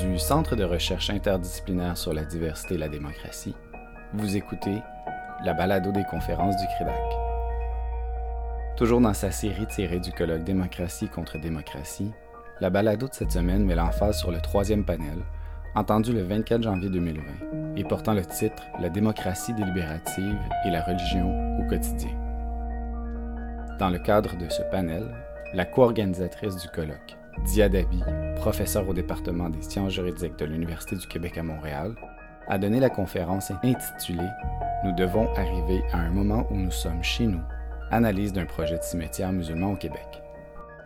du Centre de recherche interdisciplinaire sur la diversité et la démocratie, vous écoutez la balado des conférences du CREDAC. Toujours dans sa série tirée du colloque Démocratie contre démocratie, la balado de cette semaine met l'emphase sur le troisième panel, entendu le 24 janvier 2020, et portant le titre La démocratie délibérative et la religion au quotidien. Dans le cadre de ce panel, la co-organisatrice du colloque, Dia Dabi, professeure au département des sciences juridiques de l'Université du Québec à Montréal, a donné la conférence intitulée Nous devons arriver à un moment où nous sommes chez nous, analyse d'un projet de cimetière musulman au Québec.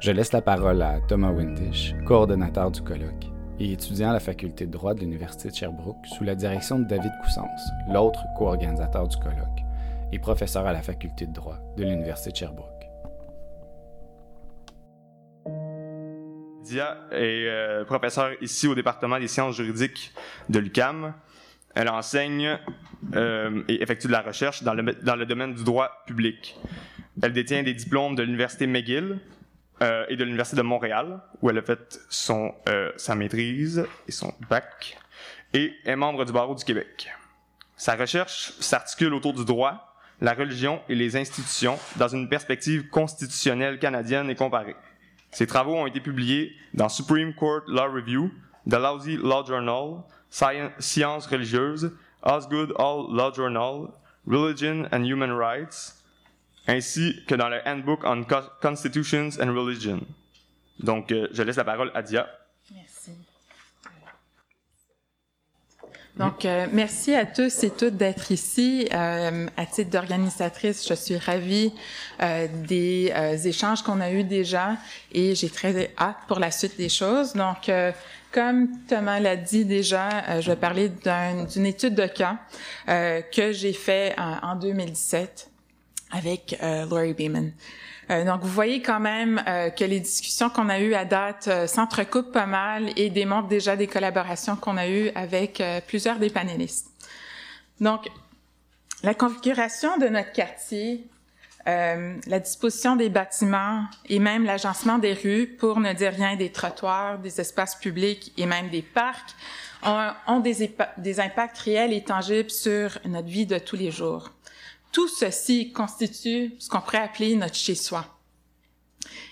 Je laisse la parole à Thomas Windish, coordonnateur du colloque et étudiant à la faculté de droit de l'Université de Sherbrooke sous la direction de David Coussens, l'autre co-organisateur du colloque, et professeur à la faculté de droit de l'Université de Sherbrooke. Dia est euh, professeure ici au département des sciences juridiques de l'UCAM. Elle enseigne euh, et effectue de la recherche dans le, domaine du droit public. Elle détient des diplômes de l'Université McGill euh, et de l'Université de Montréal, où elle a fait son, sa maîtrise et son bac, et est membre du barreau du Québec. Sa recherche s'articule autour du droit, la religion et les institutions dans une perspective constitutionnelle canadienne et comparée. Ses travaux ont été publiés dans Supreme Court Law Review, The Law Journal, Sciences religieuses, Osgood All Law Journal, Religion and Human Rights, ainsi que dans le Handbook on Constitutions and Religion. Donc, euh, je laisse la parole à Dia. Merci. Donc, euh, merci à tous et toutes d'être ici. Euh, à titre d'organisatrice, je suis ravie euh, des euh, échanges qu'on a eus déjà et j'ai très hâte pour la suite des choses. Donc, euh, comme Thomas l'a dit déjà, je vais parler d'une étude de cas que j'ai fait en, en 2017 avec Laurie Beeman. Euh, donc, vous voyez quand même euh, que les discussions qu'on a eues à date euh, s'entrecoupent pas mal et démontrent déjà des collaborations qu'on a eues avec plusieurs des panélistes. Donc, la configuration de notre quartier, la disposition des bâtiments et même l'agencement des rues, pour ne dire rien des trottoirs, des espaces publics et même des parcs, ont, des, des impacts réels et tangibles sur notre vie de tous les jours. Tout ceci constitue ce qu'on pourrait appeler notre chez-soi.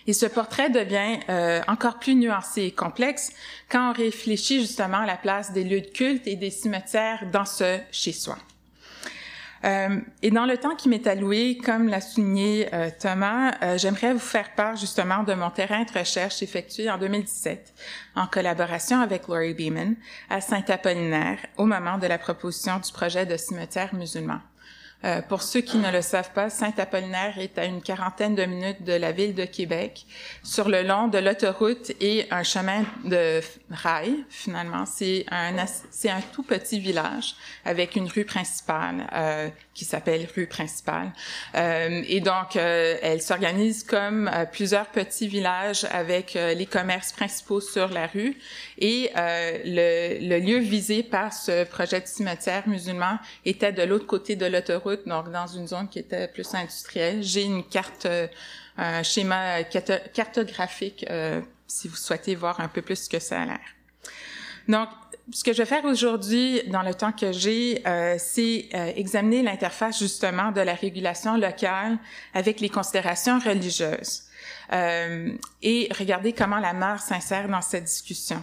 Et ce portrait devient euh, encore plus nuancé et complexe quand on réfléchit justement à la place des lieux de culte et des cimetières dans ce chez-soi. Euh, et dans le temps qui m'est alloué, comme l'a souligné euh, Thomas, j'aimerais vous faire part justement de mon terrain de recherche effectué en 2017 en collaboration avec Laurie Beeman à Saint-Apollinaire au moment de la proposition du projet de cimetière musulman. Euh, pour ceux qui ne le savent pas, Saint-Apollinaire est à une quarantaine de minutes de la ville de Québec, sur le long de l'autoroute et un chemin de rail. Finalement, c'est un c'est un tout petit village avec une rue principale euh, qui s'appelle rue principale. Euh, et donc, euh, elle s'organise comme euh, plusieurs petits villages avec les commerces principaux sur la rue. Et le, le lieu visé par ce projet de cimetière musulman était de l'autre côté de l'autoroute donc dans une zone qui était plus industrielle. J'ai une carte, euh, un schéma cartographique euh, si vous souhaitez voir un peu plus ce que ça a l'air. Donc, ce que je vais faire aujourd'hui, dans le temps que j'ai, euh, c'est examiner l'interface justement de la régulation locale avec les considérations religieuses et regarder comment la mort s'insère dans cette discussion.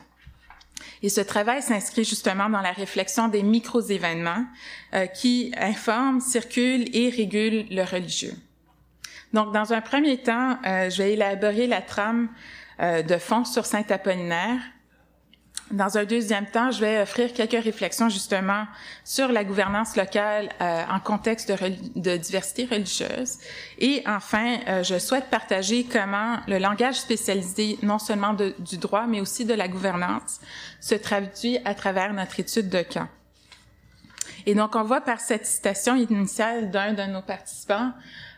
Et ce travail s'inscrit justement dans la réflexion des micro-événements euh, qui informent, circulent et régulent le religieux. Donc, dans un premier temps, euh, je vais élaborer la trame euh, de fond sur Saint-Apollinaire, dans un deuxième temps, je vais offrir quelques réflexions justement sur la gouvernance locale euh, en contexte de, de, diversité religieuse. Et enfin, euh, je souhaite partager comment le langage spécialisé non seulement de, du droit, mais aussi de la gouvernance se traduit à travers notre étude de cas. Et donc, on voit par cette citation initiale d'un de nos participants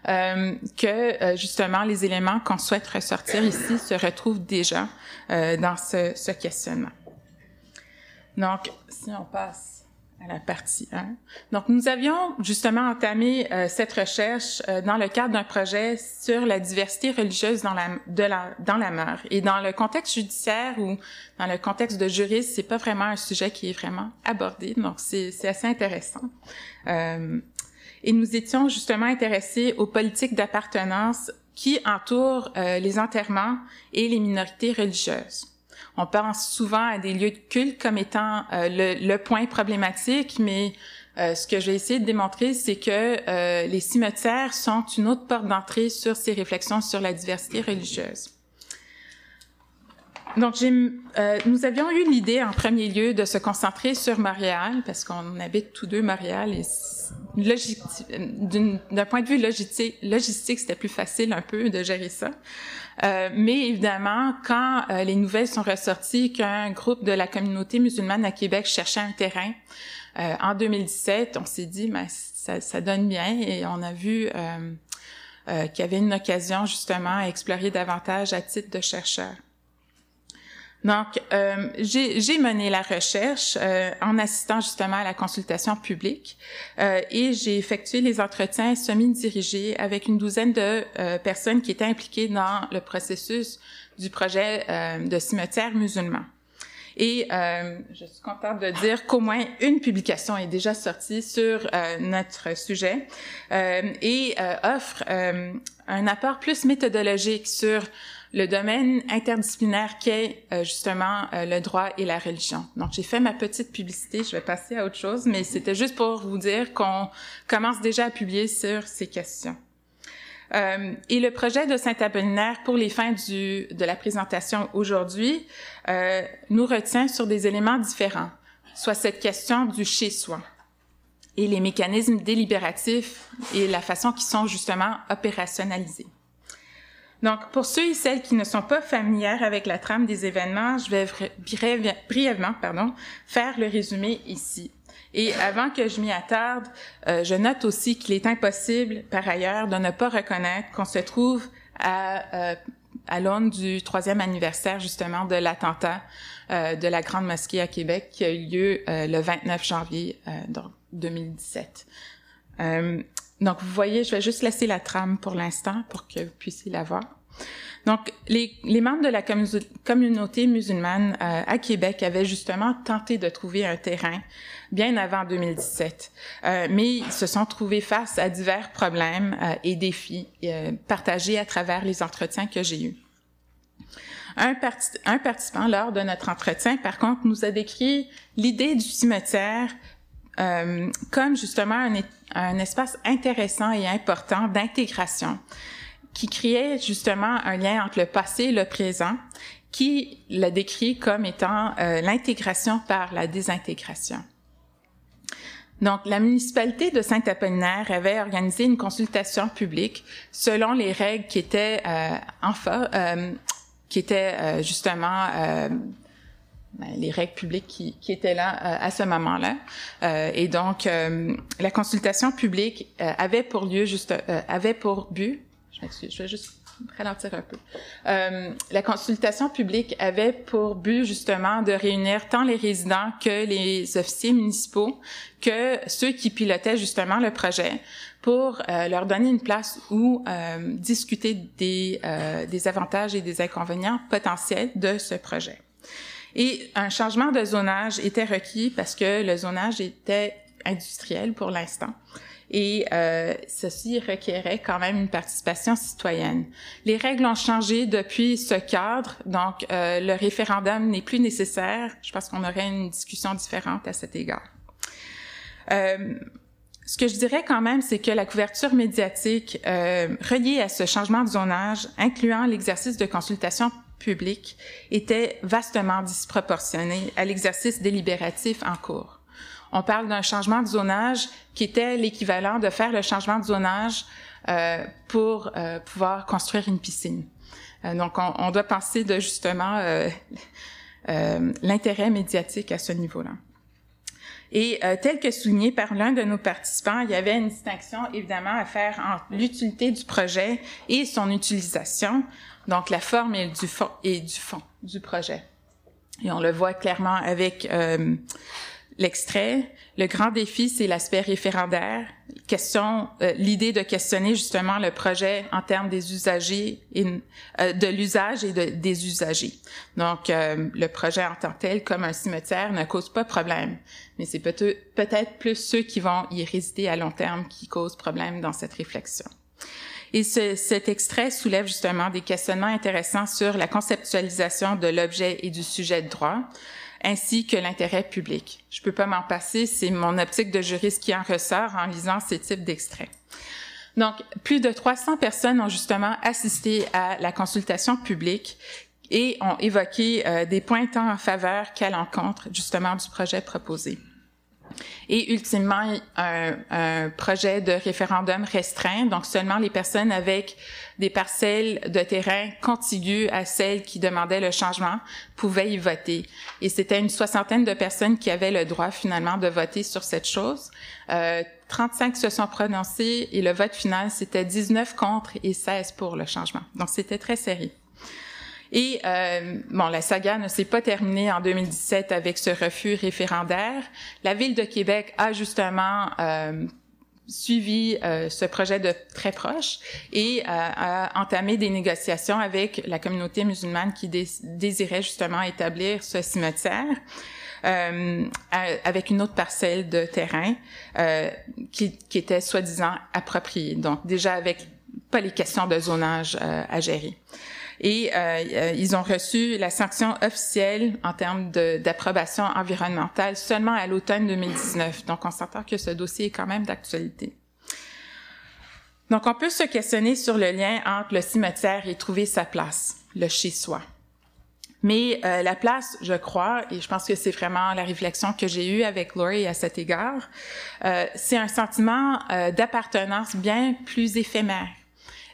euh, que euh, justement les éléments qu'on souhaite ressortir ici se retrouvent déjà euh, dans ce, ce questionnement. Donc, si on passe à la partie 1. Donc, nous avions justement entamé euh, cette recherche euh, dans le cadre d'un projet sur la diversité religieuse dans la, de la, dans la mer. Et dans le contexte judiciaire ou dans le contexte de juriste, c'est pas vraiment un sujet qui est vraiment abordé. Donc, c'est assez intéressant. Euh, et nous étions justement intéressés aux politiques d'appartenance qui entourent les enterrements et les minorités religieuses. On pense souvent à des lieux de culte comme étant euh, le, point problématique, mais euh, ce que je vais essayer de démontrer, c'est que euh, les cimetières sont une autre porte d'entrée sur ces réflexions sur la diversité religieuse. Donc, nous avions eu l'idée en premier lieu de se concentrer sur Montréal, parce qu'on habite tous deux Montréal, et d'un point de vue logistique, logistique c'était plus facile un peu de gérer ça. Euh, mais évidemment, quand euh, les nouvelles sont ressorties qu'un groupe de la communauté musulmane à Québec cherchait un terrain euh, en 2017, on s'est dit, mais ça, ça, donne bien et on a vu qu'il y avait une occasion justement à explorer davantage à titre de chercheur. Donc, euh, j'ai mené la recherche euh, en assistant justement à la consultation publique euh, et j'ai effectué les entretiens semi-dirigés avec une douzaine de personnes qui étaient impliquées dans le processus du projet de cimetière musulman. Et je suis contente de dire qu'au moins une publication est déjà sortie sur notre sujet et offre un apport plus méthodologique sur le domaine interdisciplinaire qu'est euh, justement euh, le droit et la religion. Donc, j'ai fait ma petite publicité, je vais passer à autre chose, mais c'était juste pour vous dire qu'on commence déjà à publier sur ces questions. Euh, et le projet de Saint-Apollinaire, pour les fins du, de la présentation aujourd'hui, euh, nous retient sur des éléments différents, soit cette question du chez-soi et les mécanismes délibératifs et la façon qui sont justement opérationnalisés. Donc, pour ceux et celles qui ne sont pas familières avec la trame des événements, je vais brièvement pardon, faire le résumé ici. Et avant que je m'y attarde, euh, je note aussi qu'il est impossible, par ailleurs, de ne pas reconnaître qu'on se trouve à, euh, à l'aune du troisième anniversaire, justement, de l'attentat euh, de la Grande Mosquée à Québec qui a eu lieu le 29 janvier 2017. Donc, vous voyez, je vais juste laisser la trame pour l'instant pour que vous puissiez la voir. Donc, les, membres de la communauté musulmane euh, à Québec avaient justement tenté de trouver un terrain bien avant 2017, euh, mais ils se sont trouvés face à divers problèmes euh, et défis partagés à travers les entretiens que j'ai eus. Un, participant lors de notre entretien, par contre, nous a décrit l'idée du cimetière euh, comme justement un, espace intéressant et important d'intégration qui créait justement un lien entre le passé et le présent, qui l'a décrit comme étant euh, l'intégration par la désintégration. Donc, la municipalité de Saint-Apollinaire avait organisé une consultation publique selon les règles qui étaient euh, euh qui étaient euh, justement ben, les règles publiques qui, qui étaient là euh, à ce moment-là. Euh, et donc, euh, la consultation publique avait pour lieu juste avait pour but. Je m'excuse, je vais juste ralentir un peu. la consultation publique avait pour but justement de réunir tant les résidents que les officiers municipaux que ceux qui pilotaient justement le projet pour leur donner une place où discuter des, des avantages et des inconvénients potentiels de ce projet. Et un changement de zonage était requis parce que le zonage était industriel pour l'instant. Et euh, ceci requérait quand même une participation citoyenne. Les règles ont changé depuis ce cadre, donc euh, le référendum n'est plus nécessaire. Je pense qu'on aurait une discussion différente à cet égard. Euh, ce que je dirais quand même, c'est que la couverture médiatique euh, reliée à ce changement de zonage, incluant l'exercice de consultation était vastement disproportionné à l'exercice délibératif en cours. On parle d'un changement de zonage qui était l'équivalent de faire le changement de zonage euh, pour euh, pouvoir construire une piscine. Euh, donc, on, doit penser de justement l'intérêt médiatique à ce niveau-là. Et tel que souligné par l'un de nos participants, il y avait une distinction évidemment à faire entre l'utilité du projet et son utilisation donc la forme et du fond et du fond du projet. Et on le voit clairement avec euh, l'extrait. Le grand défi, c'est l'aspect référendaire. Question, euh, l'idée de questionner justement le projet en termes des usagers et euh, de l'usage et de, des usagers. Donc, euh, le projet en tant que tel, comme un cimetière, ne cause pas problème, mais c'est peut-être plus ceux qui vont y résider à long terme qui causent problème dans cette réflexion. Et ce, cet extrait soulève justement des questionnements intéressants sur la conceptualisation de l'objet et du sujet de droit, ainsi que l'intérêt public. Je peux pas m'en passer, c'est mon optique de juriste qui en ressort en lisant ces types d'extraits. Donc, plus de 300 personnes ont justement assisté à la consultation publique et ont évoqué euh, des points tant en faveur qu'à l'encontre justement du projet proposé et ultimement un, un, projet de référendum restreint, donc seulement les personnes avec des parcelles de terrain contiguës à celles qui demandaient le changement pouvaient y voter. Et c'était une soixantaine de personnes qui avaient le droit finalement de voter sur cette chose. Euh, 35 se sont prononcés et le vote final, c'était 19 contre et 16 pour le changement. Donc c'était très serré. Et euh, bon, la saga ne s'est pas terminée en 2017 avec ce refus référendaire. La ville de Québec a justement euh, suivi euh, ce projet de très proche et euh, a entamé des négociations avec la communauté musulmane qui désirait justement établir ce cimetière. Euh, avec une autre parcelle de terrain euh, qui, qui, était soi-disant appropriée. Donc déjà avec pas les questions de zonage à gérer et euh, euh, ils ont reçu la sanction officielle en termes d'approbation environnementale seulement à l'automne 2019. Donc, on s'entend que ce dossier est quand même d'actualité. Donc, on peut se questionner sur le lien entre le cimetière et trouver sa place, le chez-soi. Mais euh, la place, je crois, et je pense que c'est vraiment la réflexion que j'ai eue avec Laurie à cet égard, euh, c'est un sentiment euh, d'appartenance bien plus éphémère.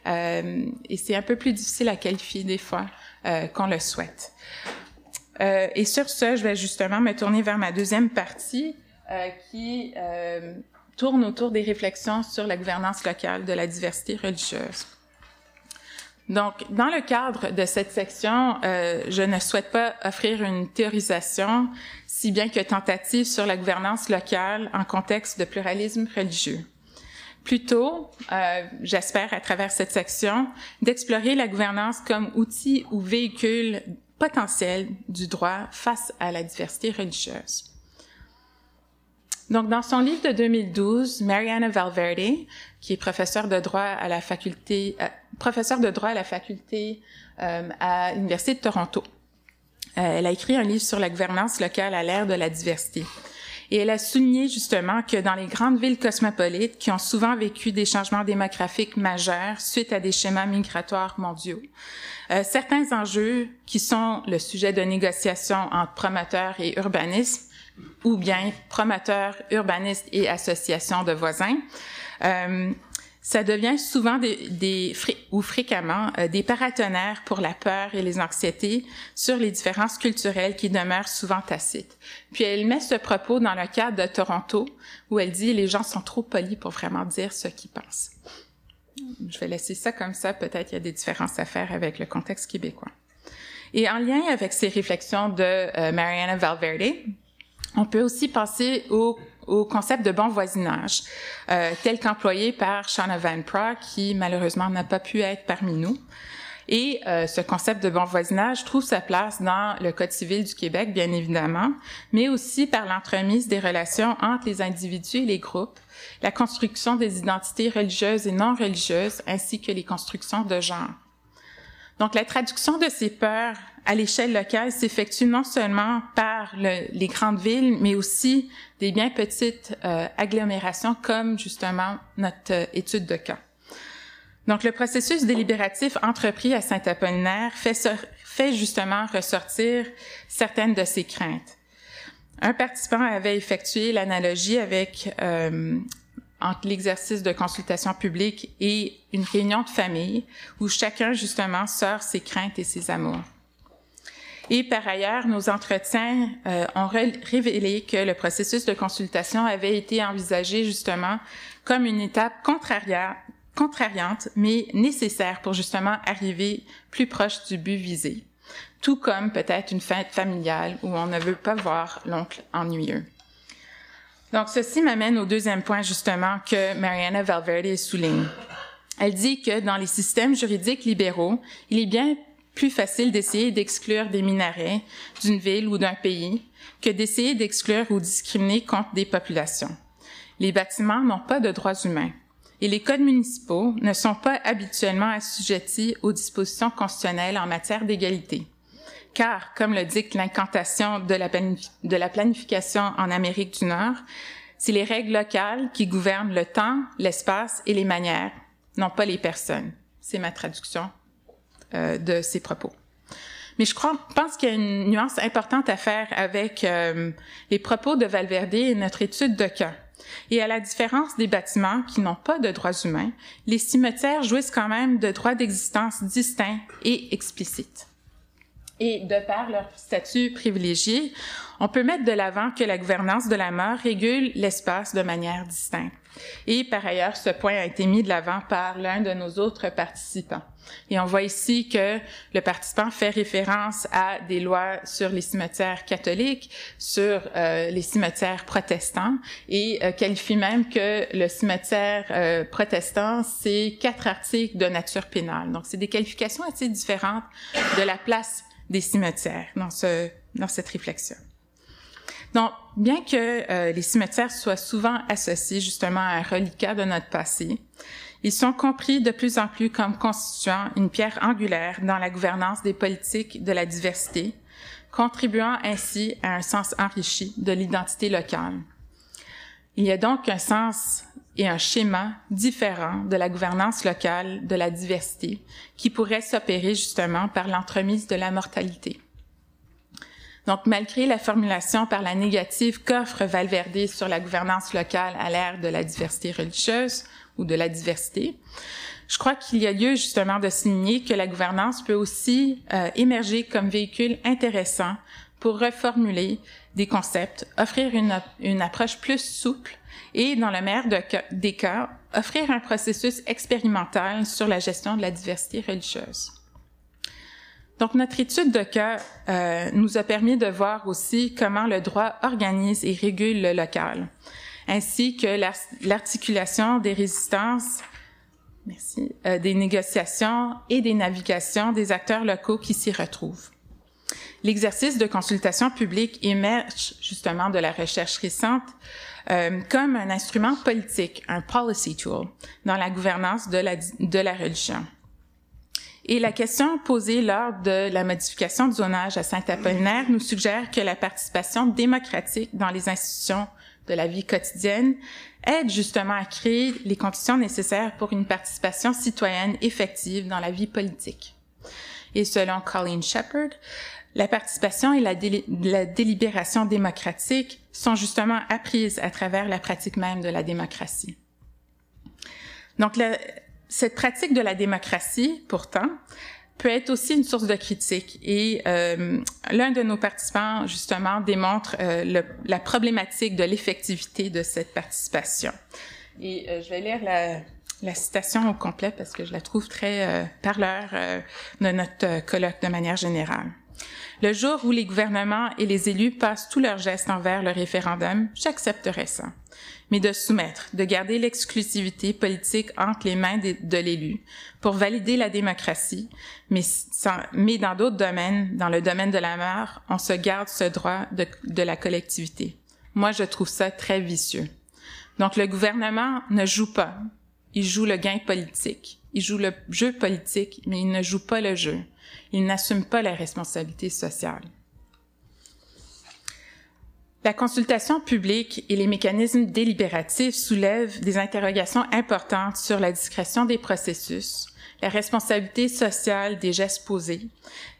Euh, et c'est un peu plus difficile à qualifier des fois euh, qu'on le souhaite. Euh, et sur ce, je vais justement me tourner vers ma deuxième partie qui tourne autour des réflexions sur la gouvernance locale de la diversité religieuse. Donc, dans le cadre de cette section, euh, je ne souhaite pas offrir une théorisation, si bien que tentative sur la gouvernance locale en contexte de pluralisme religieux. Plutôt, euh, j'espère à travers cette section, d'explorer la gouvernance comme outil ou véhicule potentiel du droit face à la diversité religieuse. Donc, dans son livre de 2012, Mariana Valverde, qui est professeure de droit à la faculté, euh, professeure de droit à la faculté euh, à l'Université de Toronto, elle a écrit un livre sur la gouvernance locale à l'ère de la diversité. Et elle a souligné justement que dans les grandes villes cosmopolites qui ont souvent vécu des changements démographiques majeurs suite à des schémas migratoires mondiaux, euh, certains enjeux qui sont le sujet de négociation entre promoteurs et urbanistes ou bien promoteurs, urbanistes et associations de voisins, euh, ça devient souvent des, des ou fréquemment euh, des paratonnerres pour la peur et les anxiétés sur les différences culturelles qui demeurent souvent tacites. Puis elle met ce propos dans le cadre de Toronto où elle dit les gens sont trop polis pour vraiment dire ce qu'ils pensent. Je vais laisser ça comme ça, peut-être il y a des différences à faire avec le contexte québécois. Et en lien avec ces réflexions de euh, Mariana Valverde, on peut aussi penser au au concept de bon voisinage, euh, tel qu'employé par Shauna Van Pra, qui malheureusement n'a pas pu être parmi nous. Et euh, ce concept de bon voisinage trouve sa place dans le Code civil du Québec, bien évidemment, mais aussi par l'entremise des relations entre les individus et les groupes, la construction des identités religieuses et non religieuses, ainsi que les constructions de genre. Donc, la traduction de ces peurs à l'échelle locale s'effectue non seulement par le, les grandes villes, mais aussi des bien petites euh, agglomérations comme justement notre euh, étude de cas. Donc, le processus délibératif entrepris à Saint-Apollinaire fait, fait justement ressortir certaines de ces craintes. Un participant avait effectué l'analogie avec euh, entre l'exercice de consultation publique et une réunion de famille où chacun justement sort ses craintes et ses amours. Et par ailleurs, nos entretiens euh, ont révélé que le processus de consultation avait été envisagé justement comme une étape contrariante, mais nécessaire pour justement arriver plus proche du but visé. Tout comme peut-être une fête familiale où on ne veut pas voir l'oncle ennuyeux. Donc, ceci m'amène au deuxième point, justement, que Mariana Valverde souligne. Elle dit que dans les systèmes juridiques libéraux, il est bien plus facile d'essayer d'exclure des minarets d'une ville ou d'un pays que d'essayer d'exclure ou discriminer contre des populations. Les bâtiments n'ont pas de droits humains et les codes municipaux ne sont pas habituellement assujettis aux dispositions constitutionnelles en matière d'égalité. Car, comme le dit l'incantation de la, de la planification en Amérique du Nord, c'est les règles locales qui gouvernent le temps, l'espace et les manières, non pas les personnes. C'est ma traduction euh, de ces propos. Mais je crois, pense qu'il y a une nuance importante à faire avec euh, les propos de Valverde et notre étude de cas. Et à la différence des bâtiments qui n'ont pas de droits humains, les cimetières jouissent quand même de droits d'existence distincts et explicites. Et de par leur statut privilégié, on peut mettre de l'avant que la gouvernance de la mort régule l'espace de manière distincte. Et par ailleurs, ce point a été mis de l'avant par l'un de nos autres participants. Et on voit ici que le participant fait référence à des lois sur les cimetières catholiques, sur euh, les cimetières protestants, et euh, qualifie même que le cimetière euh, protestant, c'est quatre articles de nature pénale. Donc, c'est des qualifications assez différentes de la place des cimetières dans, ce, dans cette réflexion. Donc, bien que euh, les cimetières soient souvent associés justement à un reliquat de notre passé, ils sont compris de plus en plus comme constituant une pierre angulaire dans la gouvernance des politiques de la diversité, contribuant ainsi à un sens enrichi de l'identité locale. Il y a donc un sens et un schéma différent de la gouvernance locale de la diversité qui pourrait s'opérer justement par l'entremise de la mortalité. Donc, malgré la formulation par la négative qu'offre Valverde sur la gouvernance locale à l'ère de la diversité religieuse ou de la diversité, je crois qu'il y a lieu justement de souligner que la gouvernance peut aussi euh, émerger comme véhicule intéressant pour reformuler des concepts, offrir une, une approche plus souple et, dans le meilleur des cas, offrir un processus expérimental sur la gestion de la diversité religieuse. Donc, notre étude de cas euh, nous a permis de voir aussi comment le droit organise et régule le local, ainsi que l'articulation des résistances, euh, des négociations et des navigations des acteurs locaux qui s'y retrouvent. L'exercice de consultation publique émerge justement de la recherche récente euh, comme un instrument politique, un policy tool, dans la gouvernance de la, de la religion. Et la question posée lors de la modification du zonage à Saint-Apollinaire nous suggère que la participation démocratique dans les institutions de la vie quotidienne aide justement à créer les conditions nécessaires pour une participation citoyenne effective dans la vie politique. Et selon Colleen Shepard, la participation et la, délibération démocratique sont justement apprises à travers la pratique même de la démocratie. Donc, la, cette pratique de la démocratie, pourtant, peut être aussi une source de critique. Et euh, l'un de nos participants, justement, démontre euh, le, la problématique de l'effectivité de cette participation. Et euh, je vais lire la, la, citation au complet parce que je la trouve très euh, parleur euh, de notre colloque de manière générale. Le jour où les gouvernements et les élus passent tous leurs gestes envers le référendum, j'accepterai ça mais de soumettre, de garder l'exclusivité politique entre les mains de, l'élu pour valider la démocratie, mais, dans d'autres domaines, dans le domaine de la mort, on se garde ce droit de, de la collectivité. Moi, je trouve ça très vicieux. Donc, le gouvernement ne joue pas. Il joue le gain politique. Il joue le jeu politique, mais il ne joue pas le jeu. Il n'assume pas la responsabilité sociale. La consultation publique et les mécanismes délibératifs soulèvent des interrogations importantes sur la discrétion des processus, la responsabilité sociale des gestes posés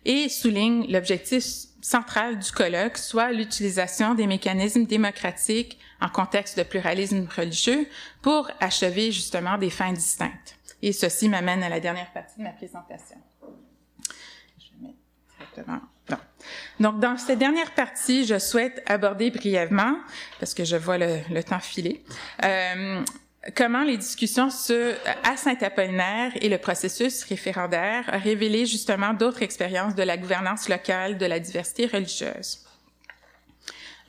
et soulignent l'objectif central du colloque, soit l'utilisation des mécanismes démocratiques en contexte de pluralisme religieux pour achever justement des fins distinctes. Et ceci m'amène à la dernière partie de ma présentation. Je mettre directement donc, dans cette dernière partie, je souhaite aborder brièvement, parce que je vois le, temps filer, euh, comment les discussions sur, à Saint-Apollinaire et le processus référendaire ont révélé justement d'autres expériences de la gouvernance locale de la diversité religieuse.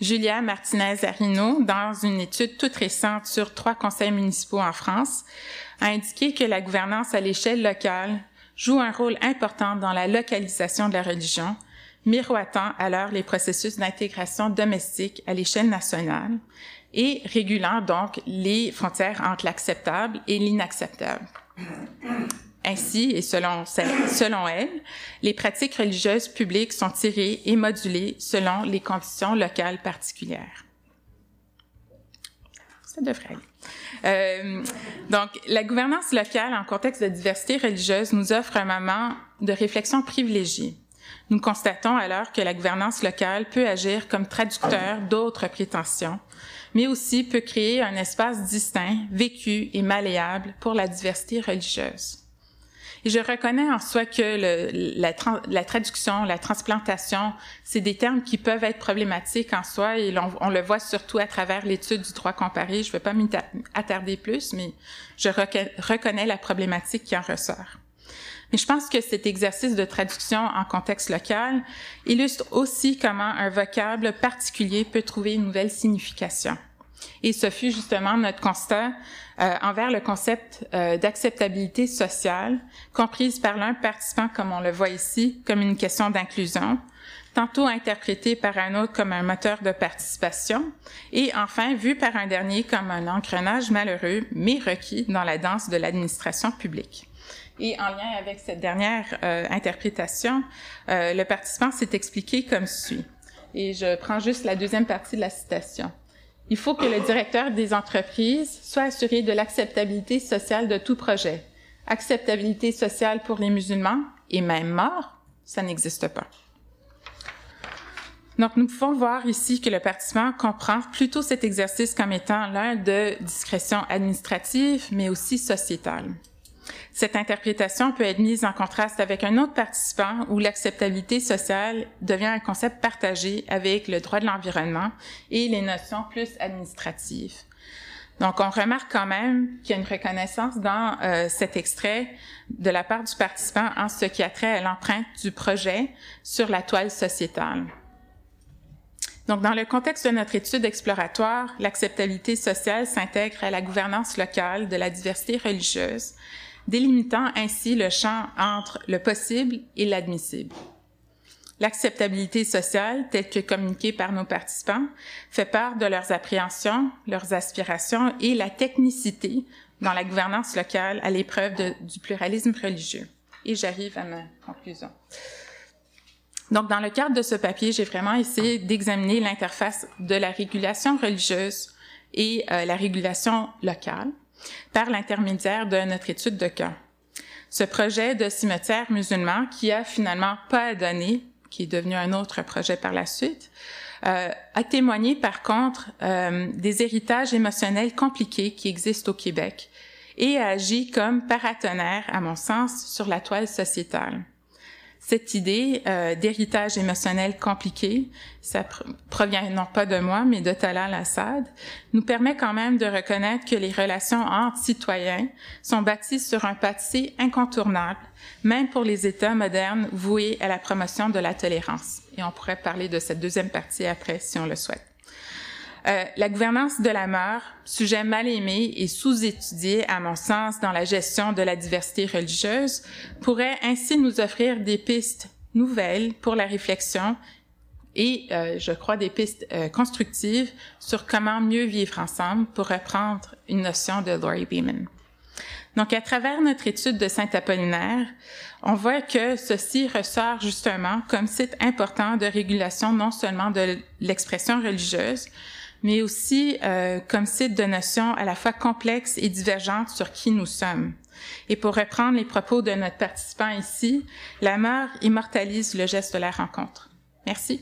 Julia Martinez-Arino, dans une étude toute récente sur trois conseils municipaux en France, a indiqué que la gouvernance à l'échelle locale joue un rôle important dans la localisation de la religion, miroitant alors les processus d'intégration domestique à l'échelle nationale et régulant donc les frontières entre l'acceptable et l'inacceptable. Ainsi, et selon, elle, les pratiques religieuses publiques sont tirées et modulées selon les conditions locales particulières. Ça devrait aller. Euh, donc, la gouvernance locale en contexte de diversité religieuse nous offre un moment de réflexion privilégié. Nous constatons alors que la gouvernance locale peut agir comme traducteur d'autres prétentions, mais aussi peut créer un espace distinct, vécu et malléable pour la diversité religieuse. Et je reconnais en soi que la, traduction, la transplantation, c'est des termes qui peuvent être problématiques en soi et on, on le voit surtout à travers l'étude du droit comparé. Je ne vais pas m'y attarder plus, mais je reconnais la problématique qui en ressort. Mais je pense que cet exercice de traduction en contexte local illustre aussi comment un vocable particulier peut trouver une nouvelle signification. Et ce fut justement notre constat euh, envers le concept euh, d'acceptabilité sociale, comprise par l'un participant, comme on le voit ici, comme une question d'inclusion, tantôt interprété par un autre comme un moteur de participation, et enfin vu par un dernier comme un engrenage malheureux, mais requis dans la danse de l'administration publique. Et en lien avec cette dernière euh, interprétation, euh, le participant s'est expliqué comme suit. Et je prends juste la deuxième partie de la citation. Il faut que le directeur des entreprises soit assuré de l'acceptabilité sociale de tout projet. Acceptabilité sociale pour les musulmans et même mort, ça n'existe pas. Donc, nous pouvons voir ici que le participant comprend plutôt cet exercice comme étant l'un de discrétion administrative, mais aussi sociétale. Cette interprétation peut être mise en contraste avec un autre participant où l'acceptabilité sociale devient un concept partagé avec le droit de l'environnement et les notions plus administratives. Donc, on remarque quand même qu'il y a une reconnaissance dans euh, cet extrait de la part du participant en ce qui a trait à l'empreinte du projet sur la toile sociétale. Donc, dans le contexte de notre étude exploratoire, l'acceptabilité sociale s'intègre à la gouvernance locale de la diversité religieuse délimitant ainsi le champ entre le possible et l'admissible. L'acceptabilité sociale, telle que communiquée par nos participants, fait part de leurs appréhensions, leurs aspirations et la technicité dans la gouvernance locale à l'épreuve du pluralisme religieux. Et j'arrive à ma conclusion. Donc, dans le cadre de ce papier, j'ai vraiment essayé d'examiner l'interface de la régulation religieuse et euh, la régulation locale par l'intermédiaire de notre étude de cas. Ce projet de cimetière musulman qui a finalement pas donné, qui est devenu un autre projet par la suite, euh, a témoigné par contre euh, des héritages émotionnels compliqués qui existent au Québec et a agi comme paratonnerre, à mon sens, sur la toile sociétale. Cette idée euh, d'héritage émotionnel compliqué, ça provient non pas de moi, mais de Talal Assad, nous permet quand même de reconnaître que les relations entre citoyens sont bâties sur un passé incontournable, même pour les États modernes voués à la promotion de la tolérance. Et on pourrait parler de cette deuxième partie après, si on le souhaite. Euh, la gouvernance de la mort, sujet mal aimé et sous-étudié à mon sens dans la gestion de la diversité religieuse, pourrait ainsi nous offrir des pistes nouvelles pour la réflexion et, euh, je crois, des pistes euh, constructives sur comment mieux vivre ensemble pour reprendre une notion de Laurie Beeman. Donc, à travers notre étude de Saint-Apollinaire, on voit que ceci ressort justement comme site important de régulation non seulement de l'expression religieuse, mais aussi euh, comme site de notions à la fois complexes et divergentes sur qui nous sommes. Et pour reprendre les propos de notre participant ici, la mort immortalise le geste de la rencontre. Merci.